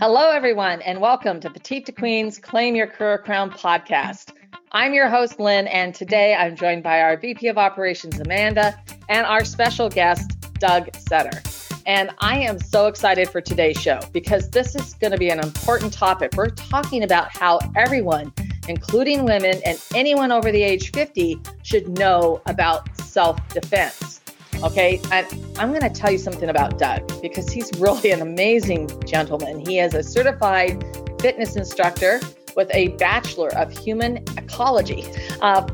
Hello, everyone, and welcome to Petite to Queen's Claim Your Career Crown podcast. I'm your host, Lynn, and today I'm joined by our VP of Operations, Amanda, and our special guest, Doug Setter. And I am so excited for today's show because this is going to be an important topic. We're talking about how everyone, including women and anyone over the age 50, should know about self defense. Okay. And I'm going to tell you something about Doug because he's really an amazing gentleman. He is a certified fitness instructor with a Bachelor of Human Ecology, uh,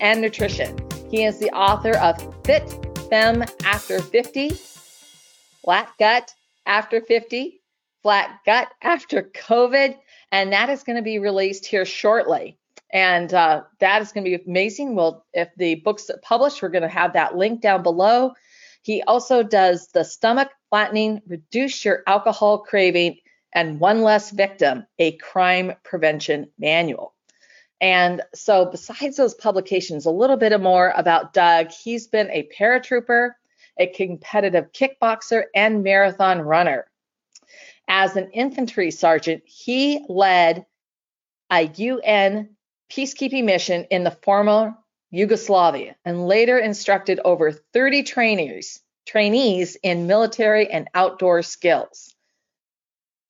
and Nutrition. He is the author of Fit Femme After 50, Flat Gut After 50, Flat Gut After COVID, and that is going to be released here shortly. And uh, that is going to be amazing. Well, if the book's published, we're going to have that link down below. He also does the stomach flattening, reduce your alcohol craving, and one less victim, a crime prevention manual. And so, besides those publications, a little bit more about Doug. He's been a paratrooper, a competitive kickboxer, and marathon runner. As an infantry sergeant, he led a UN peacekeeping mission in the former Yugoslavia and later instructed over 30 trainees, trainees in military and outdoor skills.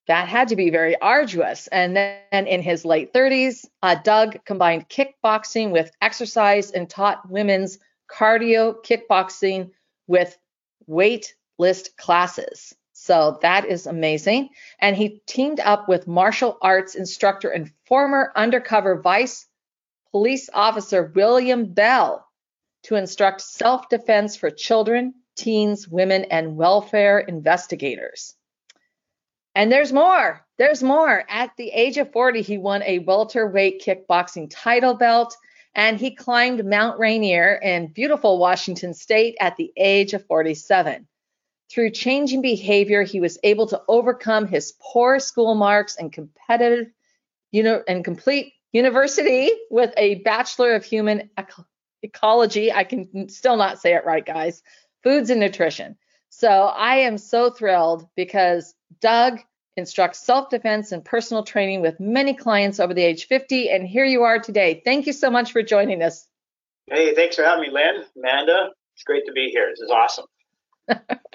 That had to be very arduous. And then in his late 30s, uh, Doug combined kickboxing with exercise and taught women's cardio kickboxing with weight list classes. So that is amazing. And he teamed up with martial arts instructor and former undercover vice police officer William Bell to instruct self defense for children, teens, women, and welfare investigators. And there's more. There's more. At the age of 40, he won a welterweight kickboxing title belt and he climbed Mount Rainier in beautiful Washington state at the age of 47. Through changing behavior, he was able to overcome his poor school marks and competitive, you know, and complete university with a Bachelor of Human Ecology. I can still not say it right, guys. Foods and Nutrition. So I am so thrilled because Doug instructs self defense and personal training with many clients over the age 50. And here you are today. Thank you so much for joining us. Hey, thanks for having me, Lynn. Amanda, it's great to be here. This is awesome.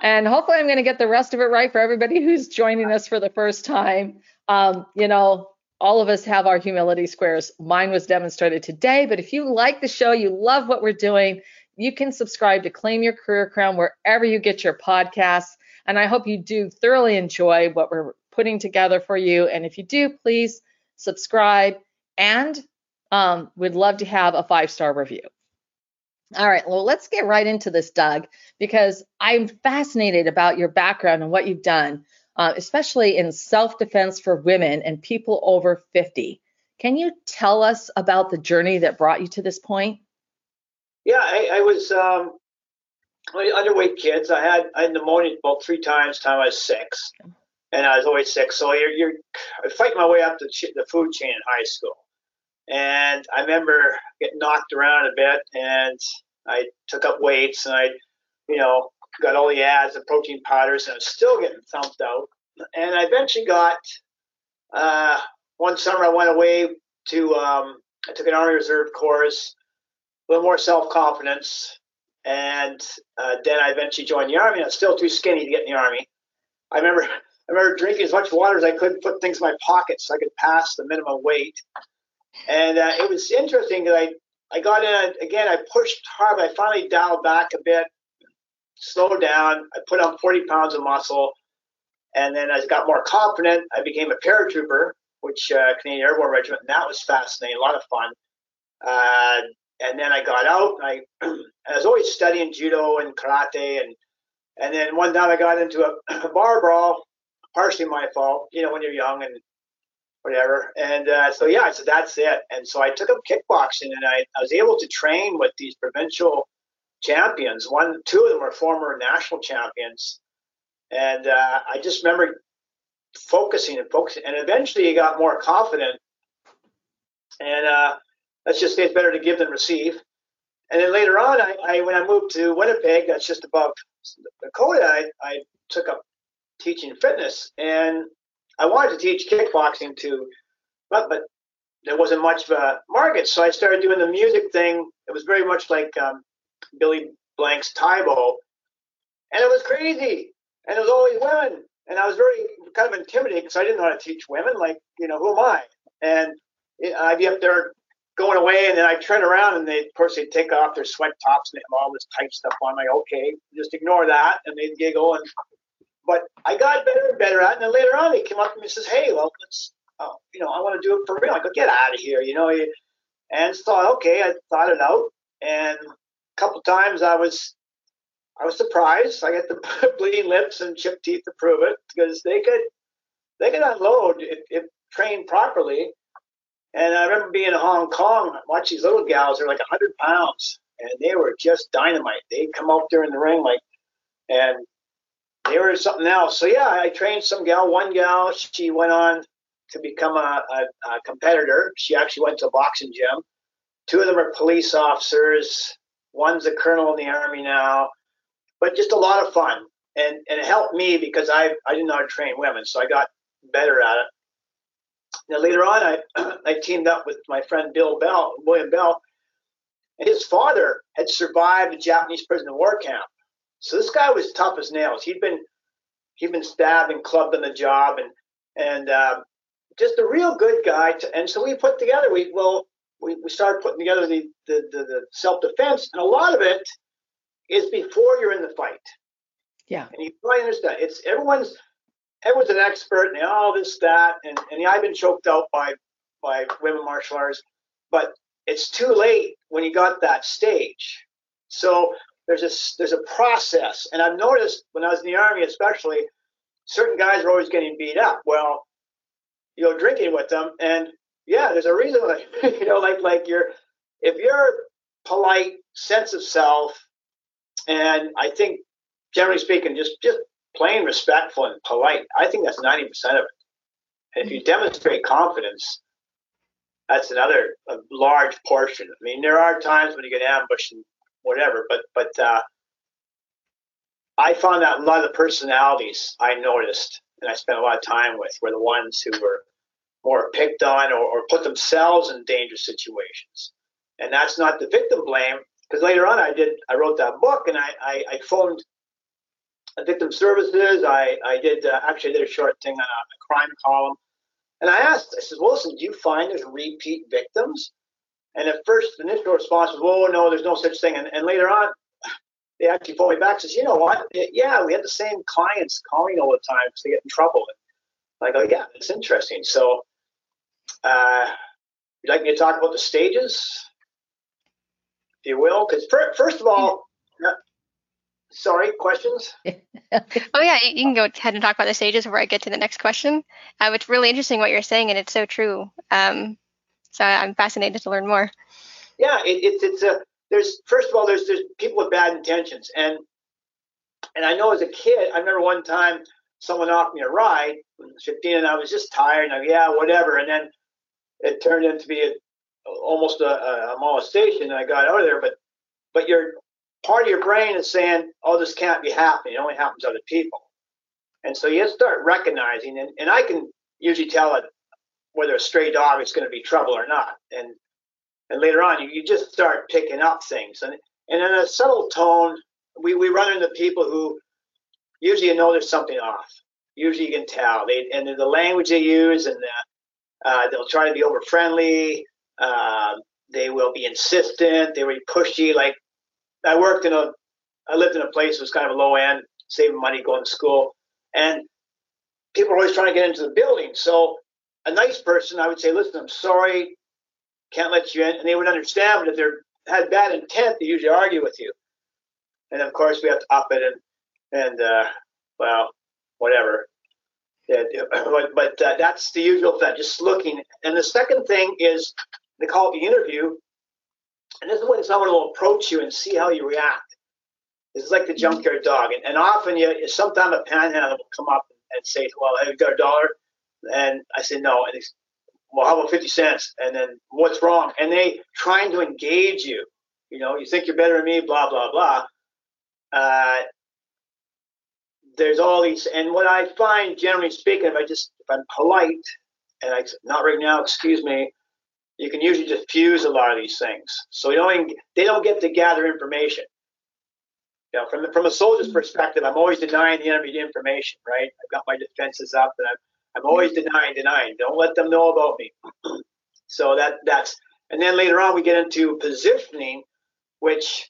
and hopefully, I'm going to get the rest of it right for everybody who's joining us for the first time. Um, you know, all of us have our humility squares. Mine was demonstrated today, but if you like the show, you love what we're doing, you can subscribe to Claim Your Career Crown wherever you get your podcasts. And I hope you do thoroughly enjoy what we're putting together for you. And if you do, please subscribe and um, we'd love to have a five star review. All right, well, let's get right into this, Doug, because I'm fascinated about your background and what you've done, uh, especially in self defense for women and people over 50. Can you tell us about the journey that brought you to this point? Yeah, I, I was um, underweight kids. I had I had pneumonia about three times time I was six, and I was always sick. So you're you're fighting my way up the the food chain in high school, and I remember getting knocked around a bit, and I took up weights, and I, you know, got all the ads and protein powders, and I was still getting thumped out. And I eventually got uh, one summer I went away to um, I took an Army Reserve course, a little more self confidence, and uh, then I eventually joined the army. I was still too skinny to get in the army. I remember I remember drinking as much water as I could, put things in my pockets so I could pass the minimum weight. And uh, it was interesting that I I got in again. I pushed hard. I finally dialed back a bit, slowed down. I put on 40 pounds of muscle, and then I got more confident, I became a paratrooper, which uh, Canadian Airborne Regiment, and that was fascinating, a lot of fun. Uh, and then I got out. I, I was always studying judo and karate, and and then one time I got into a bar brawl, partially my fault, you know, when you're young and whatever. And uh, so yeah, said that's it. And so I took up kickboxing, and I, I was able to train with these provincial champions. One, two of them were former national champions, and uh, I just remember focusing and focusing, and eventually, he got more confident. And uh, let's just say it's better to give than receive. And then later on, I, I when I moved to Winnipeg, that's just above Dakota, I, I took up teaching fitness, and I wanted to teach kickboxing too, but but there wasn't much of a market, so I started doing the music thing. It was very much like um, Billy Blanks' Tae Bo, and it was crazy, and it was always women, and I was very kind of intimidated because I didn't know how to teach women. Like, you know, who am I? And I'd be up there going away, and then I'd turn around, and they, of course, they'd take off their sweat tops and they have all this tight stuff on. I'm like, okay, just ignore that, and they'd giggle. And but I got better and better at it. And then later on, they came up to me and says, hey, well, let's, uh, you know, I want to do it for real. I go, get out of here, you know. And thought, okay, I thought it out, and a couple times I was I was surprised. I got the bleeding lips and chipped teeth to prove it because they could they could unload if, if trained properly. And I remember being in Hong Kong, watch these little gals. They're like 100 pounds, and they were just dynamite. They'd come out there in the ring like, and they were something else. So yeah, I trained some gal. One gal, she went on to become a, a, a competitor. She actually went to a boxing gym. Two of them are police officers. One's a colonel in the army now. But just a lot of fun, and and it helped me because I I didn't know how to train women, so I got better at it. Now later on, I I teamed up with my friend Bill Bell, William Bell, and his father had survived a Japanese prison of war camp. So this guy was tough as nails. He'd been he'd been stabbed and clubbed on the job, and and uh, just a real good guy. To, and so we put together we well we, we started putting together the the, the, the self defense, and a lot of it is before you're in the fight. Yeah. And you probably understand. It's everyone's everyone's an expert and all this that and, and I've been choked out by by women martial arts, but it's too late when you got that stage. So there's a there's a process, and I've noticed when I was in the army, especially, certain guys are always getting beat up. Well, you know, drinking with them, and yeah, there's a reason. Like you know, like like you're if you're polite, sense of self, and I think generally speaking, just just plain respectful and polite. I think that's ninety percent of it. And if you demonstrate confidence, that's another large portion. I mean, there are times when you get ambushed and whatever. But but uh, I found that a lot of the personalities I noticed and I spent a lot of time with were the ones who were more picked on or, or put themselves in dangerous situations. And that's not the victim blame because later on I did I wrote that book and I I, I phoned victim services. I I did uh, actually did a short thing on a, a crime column. And I asked, I said, well, listen, do you find there's repeat victims? And at first, the initial response was, "Oh no, there's no such thing." And, and later on, they actually pulled me back. and Says, "You know what? Yeah, we had the same clients calling all the time because they get in trouble." And I go, "Yeah, it's interesting." So, uh, you'd like me to talk about the stages, if you will? Because first of all, uh, sorry, questions? oh yeah, you can go ahead and talk about the stages before I get to the next question. Uh, it's really interesting what you're saying, and it's so true. Um, so I'm fascinated to learn more. Yeah, it, it's it's a there's first of all there's there's people with bad intentions. And and I know as a kid I remember one time someone offered me a ride when I was 15 and I was just tired and I yeah whatever. And then it turned into be a, almost a, a molestation and I got out of there. But but your part of your brain is saying oh this can't be happening. It only happens to other people. And so you start recognizing and, and I can usually tell it whether a stray dog is going to be trouble or not. And and later on, you, you just start picking up things. And and in a subtle tone, we, we run into people who usually you know there's something off. Usually you can tell. They and the language they use, and the, uh, they'll try to be over friendly. Uh, they will be insistent. They will be pushy. Like I worked in a, I lived in a place that was kind of a low end, saving money, going to school, and people were always trying to get into the building. So a nice person, I would say, listen, I'm sorry, can't let you in. And they would understand, but if they had bad intent, they usually argue with you. And of course, we have to up it and, and uh, well, whatever. Yeah, but but uh, that's the usual thing, just looking. And the second thing is they call it the interview. And this is when someone will approach you and see how you react. This is like the junkyard dog. And, and often, you, sometimes a panhandler will come up and say, Well, have you got a dollar? And I said, no. And he's, well, how about 50 cents? And then what's wrong? And they trying to engage you. You know, you think you're better than me, blah, blah, blah. Uh, there's all these, and what I find, generally speaking, if I just if I'm polite and I not right now, excuse me, you can usually just diffuse a lot of these things. So you don't they don't get to gather information. You know, from from a soldier's perspective, I'm always denying the enemy the information, right? I've got my defenses up, and I'm I'm always denying, denying. Don't let them know about me. so that that's, and then later on we get into positioning, which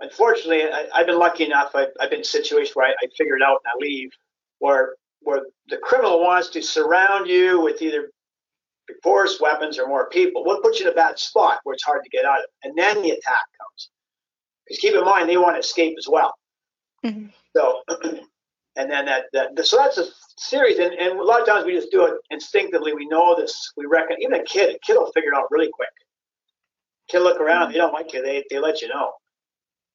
unfortunately I, have been lucky enough. I've, I've been in situations where I, I figure it out and I leave, where where the criminal wants to surround you with either force, weapons, or more people. What puts you in a bad spot where it's hard to get out of, and then the attack comes. Because keep in mind they want to escape as well. Mm-hmm. So, and then that, that so that's a series, and, and a lot of times we just do it instinctively. We know this. We reckon even a kid, a kid will figure it out really quick. Kid look around, mm-hmm. you know, my kid, they, they let you know.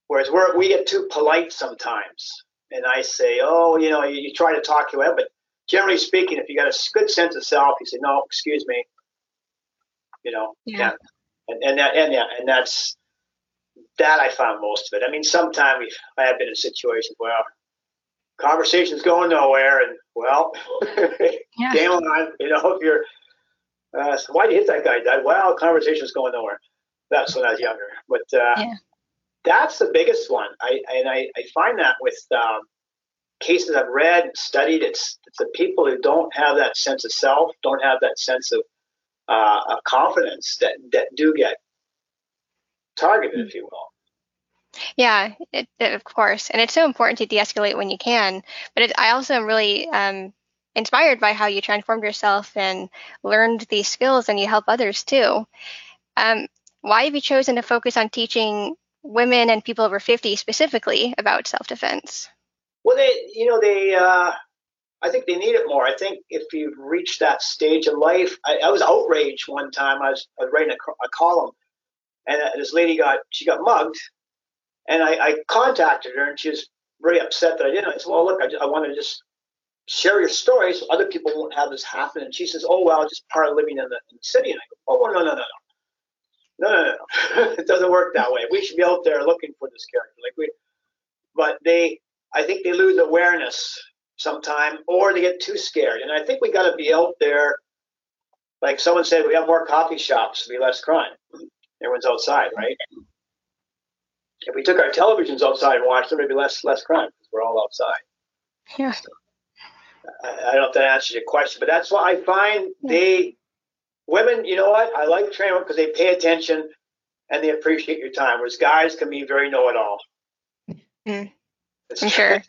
Whereas we're, we get too polite sometimes, and I say, oh, you know, you, you try to talk you out, but generally speaking, if you got a good sense of self, you say, no, excuse me, you know, yeah. And, and that, and yeah, and that's that I found most of it. I mean, sometimes I have been in situations where conversation's going nowhere, and well, yeah. game on. You know, if you're, uh, so why do you hit that guy? That well, conversation's going nowhere. That's when I was younger, but uh, yeah. that's the biggest one. I and I, I find that with um, cases I've read, studied, it's it's the people who don't have that sense of self, don't have that sense of, uh, confidence that that do get targeted, mm-hmm. if you will. Yeah, it, it, of course. And it's so important to de escalate when you can. But it, I also am really um, inspired by how you transformed yourself and learned these skills and you help others too. Um, why have you chosen to focus on teaching women and people over 50 specifically about self defense? Well, they, you know, they, uh, I think they need it more. I think if you've reached that stage in life, I, I was outraged one time. I was, I was writing a, a column and uh, this lady got, she got mugged and I, I, contacted her, and she was very upset that I didn't. I said, "Well, look, I, just, I wanted to just share your story so other people won't have this happen." And she says, "Oh, well, just part of living in the, in the city." And I go, "Oh, no, no, no, no." No, no, no, it doesn't work that way. We should be out there looking for this character, like we. But they, I think they lose awareness sometime, or they get too scared. And I think we got to be out there. Like someone said, we have more coffee shops, be less crime. Everyone's outside, right? If we took our televisions outside and watched them, there'd be less less crime because we're all outside. Yeah. So, I, I, don't know if that answers your question, but that's why I find yeah. they women. You know what? I like training because they pay attention and they appreciate your time. Whereas guys can be very know-it-all. Mm. I'm sure.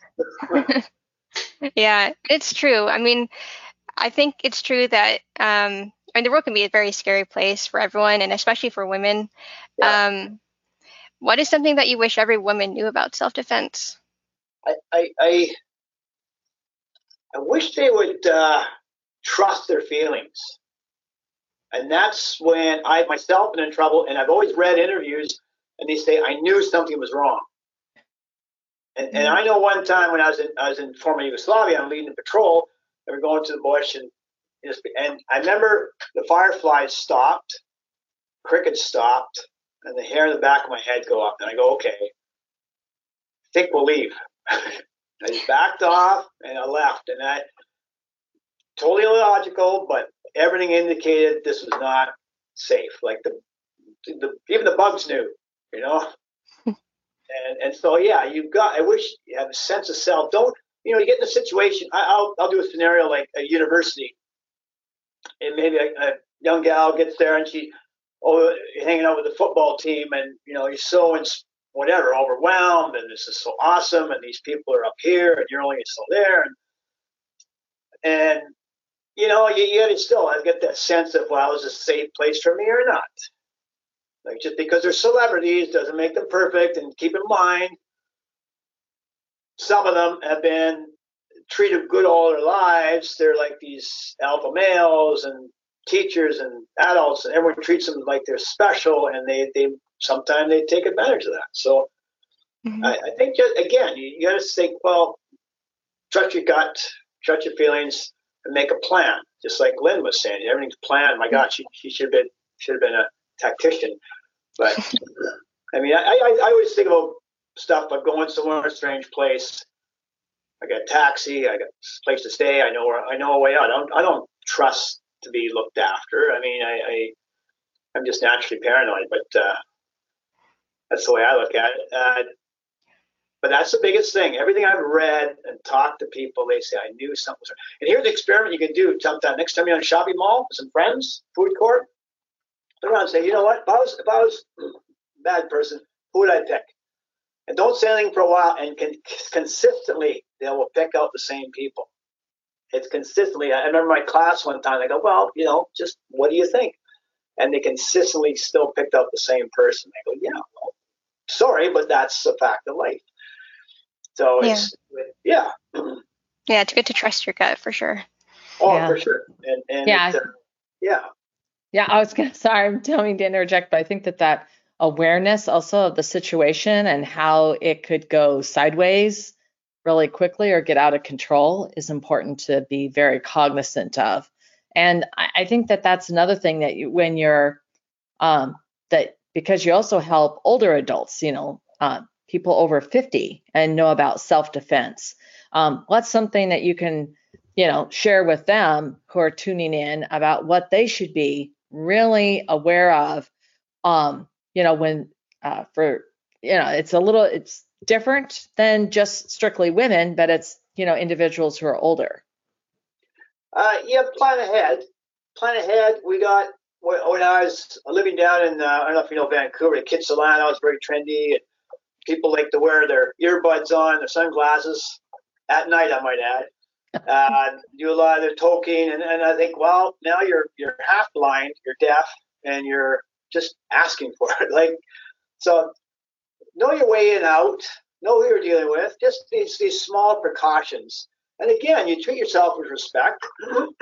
yeah, it's true. I mean, I think it's true that um, I mean the world can be a very scary place for everyone, and especially for women. Yeah. Um, what is something that you wish every woman knew about self defense? I, I, I, wish they would uh, trust their feelings. And that's when I myself been in trouble. And I've always read interviews, and they say I knew something was wrong. And, and I know one time when I was in I was in former Yugoslavia, I'm leading the patrol, and we're going to the bush, and and I remember the fireflies stopped, crickets stopped, and the hair in the back of my head go up, and I go, okay, I think we'll leave. I just backed off and I left, and that totally illogical, but everything indicated this was not safe. Like the, the even the bugs knew, you know. and and so yeah, you've got. I wish you have a sense of self. Don't you know? You get in a situation. I, will I'll do a scenario like a university, and maybe a, a young gal gets there and she oh, hanging out with the football team, and you know, you're so in, whatever overwhelmed, and this is so awesome, and these people are up here, and you're only still there, and and you know, you, you gotta still I get that sense of well, is this a safe place for me or not? Like just because they're celebrities doesn't make them perfect, and keep in mind, some of them have been treated good all their lives. They're like these alpha males, and teachers and adults and everyone treats them like they're special and they, they sometimes they take advantage of that so mm-hmm. I, I, think just, again you, you got to think well trust your gut trust your feelings and make a plan just like lynn was saying everything's planned my god she, she should have been should have been a tactician but i mean I, I, I always think about stuff but going somewhere a strange place I got a taxi. I got a place to stay. I know where I know a way out. I don't I don't trust to be looked after. I mean, I, I I'm just naturally paranoid, but uh, that's the way I look at it. Uh, but that's the biggest thing. Everything I've read and talked to people, they say I knew something was. And here's the experiment you can do. Next time you're on a shopping mall with some friends, food court, turn around and say, you know what? If I was if I was bad person, who would I pick? And don't say anything for a while, and can, consistently they will pick out the same people. It's consistently. I remember my class one time. I go, well, you know, just what do you think? And they consistently still picked up the same person. I go, yeah, well, sorry, but that's a fact of life. So it's yeah. Yeah, it's good to trust your gut for sure. Oh, yeah. for sure. And, and yeah, uh, yeah. Yeah, I was gonna. Sorry, I'm telling to interject, but I think that that awareness also of the situation and how it could go sideways really quickly or get out of control is important to be very cognizant of. And I, I think that that's another thing that you, when you're um, that because you also help older adults, you know, uh, people over 50 and know about self-defense. Um, what's something that you can, you know, share with them who are tuning in about what they should be really aware of? Um, you know, when uh, for you know, it's a little, it's different than just strictly women, but it's you know individuals who are older. Uh, yeah, plan ahead. Plan ahead. We got when I was living down in uh, I don't know if you know Vancouver, Kitsilano was very trendy. And people like to wear their earbuds on, their sunglasses at night. I might add. Uh, do a lot of their talking, and, and I think, well, now you're you're half blind, you're deaf, and you're just asking for it. Like, so know your way in out, know who you're dealing with. Just these these small precautions. And again, you treat yourself with respect.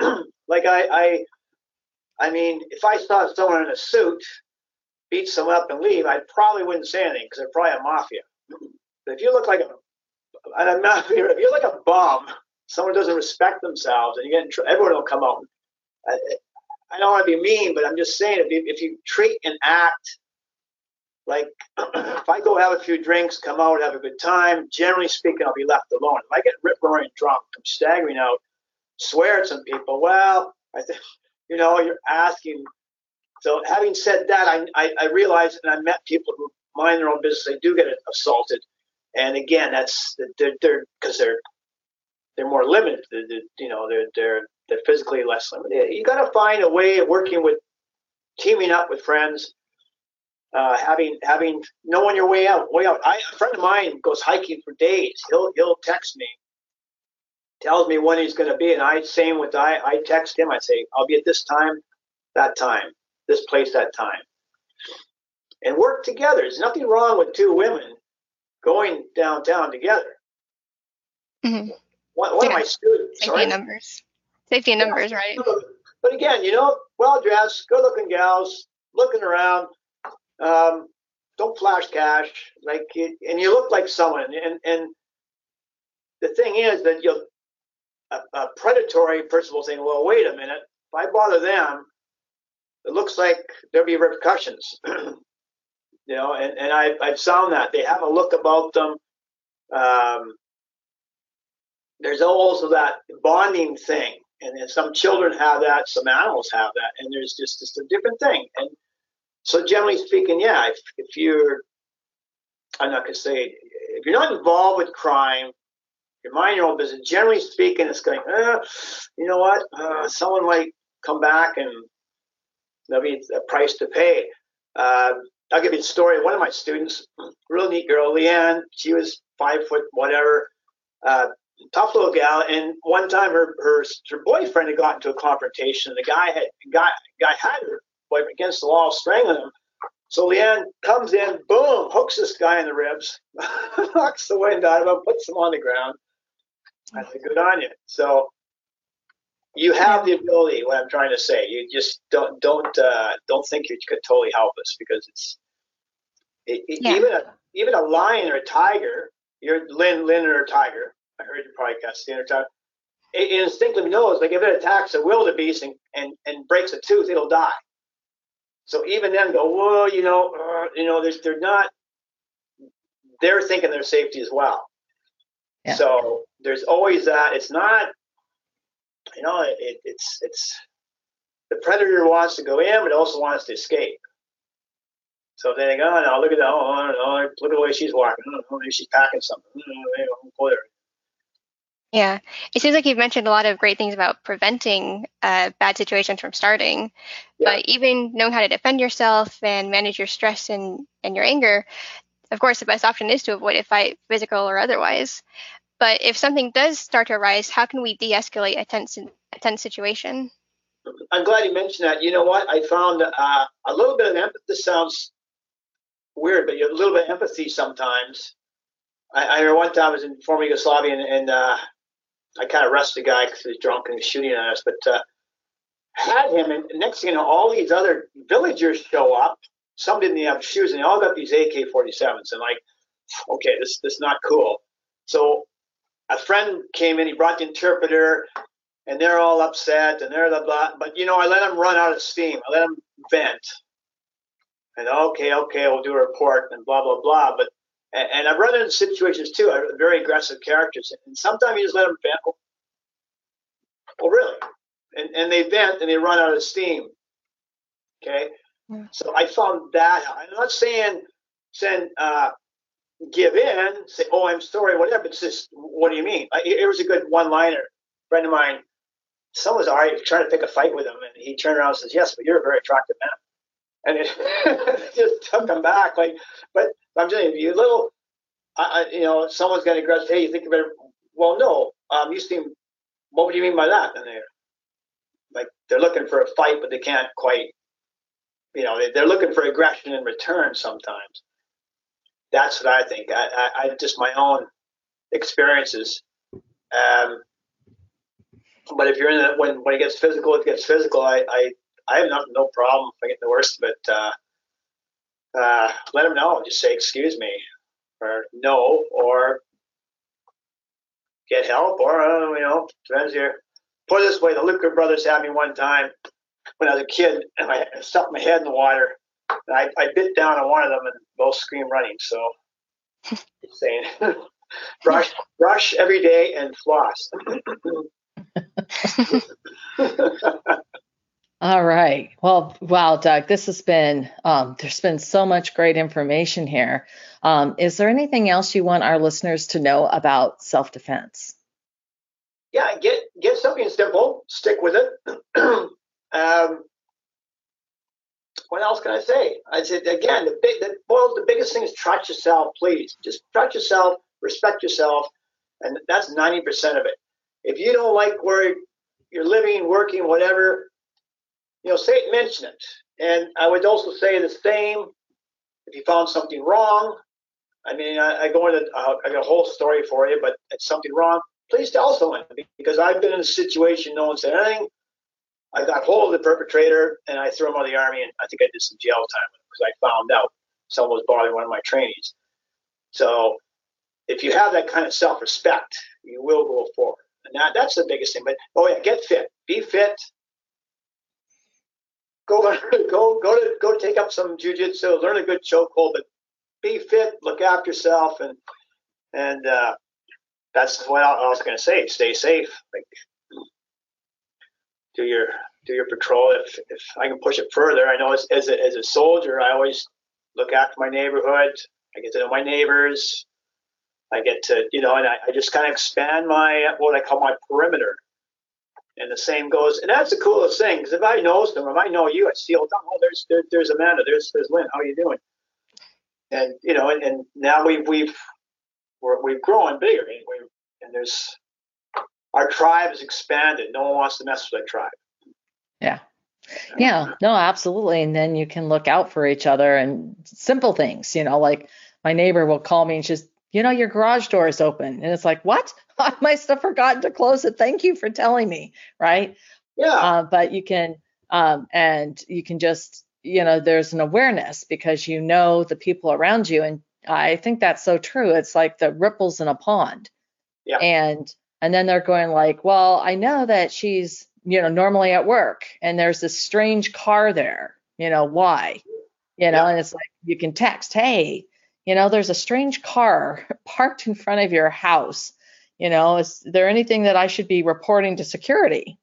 like I, I, I mean, if I saw someone in a suit beat someone up and leave, I probably wouldn't say anything because they're probably a mafia. But if you look like a, and I'm not, if you're like a bum, someone doesn't respect themselves, and you get in trouble, everyone will come out. I, I don't want to be mean, but I'm just saying if you, if you treat and act like if I go have a few drinks, come out, have a good time, generally speaking, I'll be left alone. If I get rip roaring drunk, I'm staggering out, swear at some people, well, I think, you know, you're asking. So having said that, I, I, I realized and I met people who mind their own business, they do get assaulted. And again, that's they're they're because they're they're more limited. They're, they're, you know, they're they're they're physically less limited. You got to find a way of working with, teaming up with friends, uh, having having knowing your way out, way out. I, a friend of mine goes hiking for days. He'll he'll text me, tells me when he's going to be, and I same with I I text him. I say I'll be at this time, that time, this place, that time, and work together. There's nothing wrong with two women going downtown together. Mm-hmm. One, one yeah. of my students. Safety sorry? numbers. Safety yeah. numbers, right? But again, you know, well dressed, good looking gals, looking around um, don't flash cash, like, and you look like someone. And and the thing is that you'll a, a predatory person will say, well, wait a minute, if I bother them, it looks like there'll be repercussions. you know, and, and I, I've found that they have a look about them. Um, there's also that bonding thing, and, and some children have that, some animals have that, and there's just just a different thing. And so generally speaking, yeah, if, if you're, I'm not gonna say, if you're not involved with crime, your own business. Generally speaking, it's going, uh, you know what? Uh, someone might come back and there'll be a price to pay. Uh, I'll give you a story. One of my students, real neat girl, Leanne. She was five foot whatever, uh, tough little gal. And one time, her her her boyfriend had gotten into a confrontation. The guy had guy guy had her against the wall, strangling him. So Leanne comes in, boom, hooks this guy in the ribs, knocks the wind out of him, puts him on the ground. I said, good on you. So you have the ability. What I'm trying to say, you just don't don't uh, don't think you could totally help us because it's it, yeah. even a even a lion or a tiger. You're Lynn, Lynn or a tiger. I heard you probably got seen or tiger. It instinctively knows, like if it attacks a wildebeest and, and, and breaks a tooth, it'll die. So even then, go, well, you know, uh, you know, they're not. They're thinking their safety as well. Yeah. So there's always that. It's not, you know, it, it's it's the predator wants to go in, but also wants to escape. So they think, oh no, look at that, oh, oh, look at the way she's walking. Oh, maybe she's packing something. Oh, go there. Yeah, it seems like you've mentioned a lot of great things about preventing uh, bad situations from starting. Yeah. But even knowing how to defend yourself and manage your stress and, and your anger, of course, the best option is to avoid a fight, physical or otherwise. But if something does start to arise, how can we de-escalate a tense a tense situation? I'm glad you mentioned that. You know what? I found uh, a little bit of empathy. This sounds weird, but a little bit of empathy sometimes. I, I remember one time I was in former Yugoslavia and, and uh, I kind of arrested the guy because he was drunk and he's shooting at us, but uh, had him. And next thing you know, all these other villagers show up. Some didn't have shoes, and they all got these AK-47s. And like, okay, this this is not cool. So a friend came in. He brought the interpreter, and they're all upset, and they're the blah. But you know, I let them run out of steam. I let them vent. And okay, okay, we'll do a report and blah blah blah. But and, and I've run into situations too, very aggressive characters, and sometimes you just let them vent. Well, really, and and they vent and they run out of steam. Okay, yeah. so I found that. I'm not saying saying uh, give in, say oh I'm sorry, whatever. It's just what do you mean? It was a good one-liner. Friend of mine, someone was already trying to pick a fight with him, and he turned around and says, "Yes, but you're a very attractive man." and it just took him back. Like, but I'm telling you, you little, I, you know, someone's got aggressive. Hey, you think about it? Well, no. Um, you seem. What would you mean by that? And they're like, they're looking for a fight, but they can't quite. You know, they're looking for aggression in return sometimes. That's what I think. I, I, I just my own experiences. Um, but if you're in it when when it gets physical, it gets physical. I, I I have not, no problem if I get the worst of it. Uh, uh, let them know. Just say excuse me, or no, or get help, or uh, you know, depends here. Put it this way: the Liquor brothers had me one time when I was a kid, and I stuck my head in the water. And I, I bit down on one of them, and both screamed running. So, saying, brush, brush every day and floss. All right. Well, wow, Doug, this has been, um, there's been so much great information here. Um, is there anything else you want our listeners to know about self defense? Yeah, get get something simple, stick with it. um, what else can I say? I said again, the big, the boils, the biggest thing is trust yourself, please. Just trust yourself, respect yourself, and that's ninety percent of it. If you don't like where you're living, working, whatever, you know, say mention it. And I would also say the same if you found something wrong. I mean, I, I go into uh, I got a whole story for you, but it's something wrong. Please tell someone because I've been in a situation no one said anything. I got hold of the perpetrator and I threw him out of the army, and I think I did some jail time because I found out someone was bothering one of my trainees. So if you have that kind of self-respect, you will go forward, and that, that's the biggest thing. But oh yeah, get fit, be fit, go go go to go take up some jujitsu, learn a good chokehold, but be fit, look after yourself, and and uh, that's what I was going to say. Stay safe. Like do your do your patrol. If if I can push it further, I know as as a, as a soldier, I always look after my neighborhood. I get to know my neighbors. I get to you know, and I, I just kind of expand my what I call my perimeter. And the same goes, and that's the coolest thing because if I know them, if I know you, I see all the time. Oh, there's there, there's Amanda, there's there's Lynn. How are you doing? And you know, and, and now we've we've we're, we've grown bigger, and, we and there's our tribe has expanded. No one wants to mess with that tribe. Yeah. Yeah, no, absolutely. And then you can look out for each other and simple things, you know, like my neighbor will call me and she's, you know, your garage door is open. And it's like, what? I must have forgotten to close it. Thank you for telling me. Right. Yeah. Uh, but you can, um, and you can just, you know, there's an awareness because you know the people around you. And I think that's so true. It's like the ripples in a pond. Yeah. And, and then they're going like, well, I know that she's, you know, normally at work and there's this strange car there. You know, why? You know, yeah. and it's like you can text, hey, you know, there's a strange car parked in front of your house You know, is there anything that I should be reporting to security?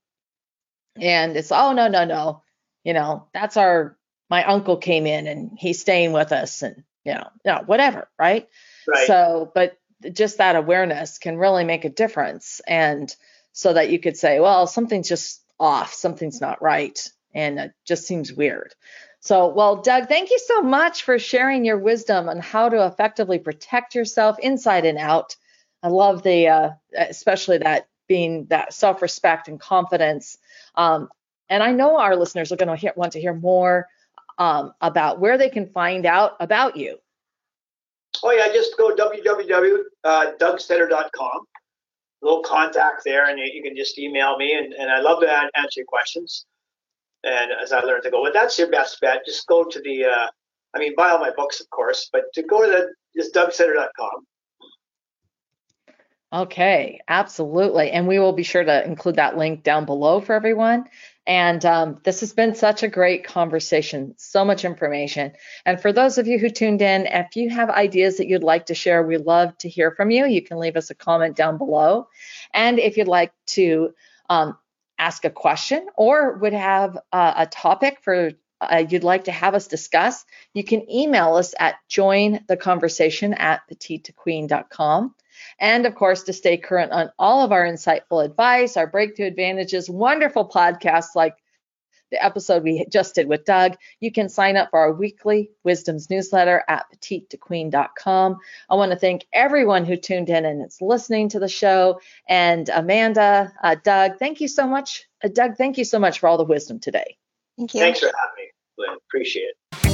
And it's, oh, no, no, no. You know, that's our, my uncle came in and he's staying with us and, you know, no, whatever. Right. Right. So, but just that awareness can really make a difference. And so that you could say, well, something's just off, something's not right. And it just seems weird. So, well, Doug, thank you so much for sharing your wisdom on how to effectively protect yourself inside and out. I love the, uh, especially that being that self respect and confidence. Um, and I know our listeners are going to want to hear more um, about where they can find out about you. Oh, yeah, just go www.dougsetter.com. Uh, little contact there, and you, you, can just email me, and, and I love to answer your questions. And as I learned to go, well, that's your best bet. Just go to the, uh, I mean, buy all my books, of course, but to go to the, just dougsetter.com. Okay, absolutely. And we will be sure to include that link down below for everyone. And um, this has been such a great conversation, so much information. And for those of you who tuned in, if you have ideas that you'd like to share, we love to hear from you. You can leave us a comment down below. And if you'd like to um, ask a question or would have uh, a topic for uh, you'd like to have us discuss, you can email us at jointheconversation at petitetoqueen.com. And of course, to stay current on all of our insightful advice, our breakthrough advantages, wonderful podcasts like the episode we just did with Doug, you can sign up for our weekly wisdoms newsletter at petitetoqueen.com. I want to thank everyone who tuned in and is listening to the show. And Amanda, uh, Doug, thank you so much. Uh, Doug, thank you so much for all the wisdom today. Thank you. Thanks for having me, Lynn. Appreciate it.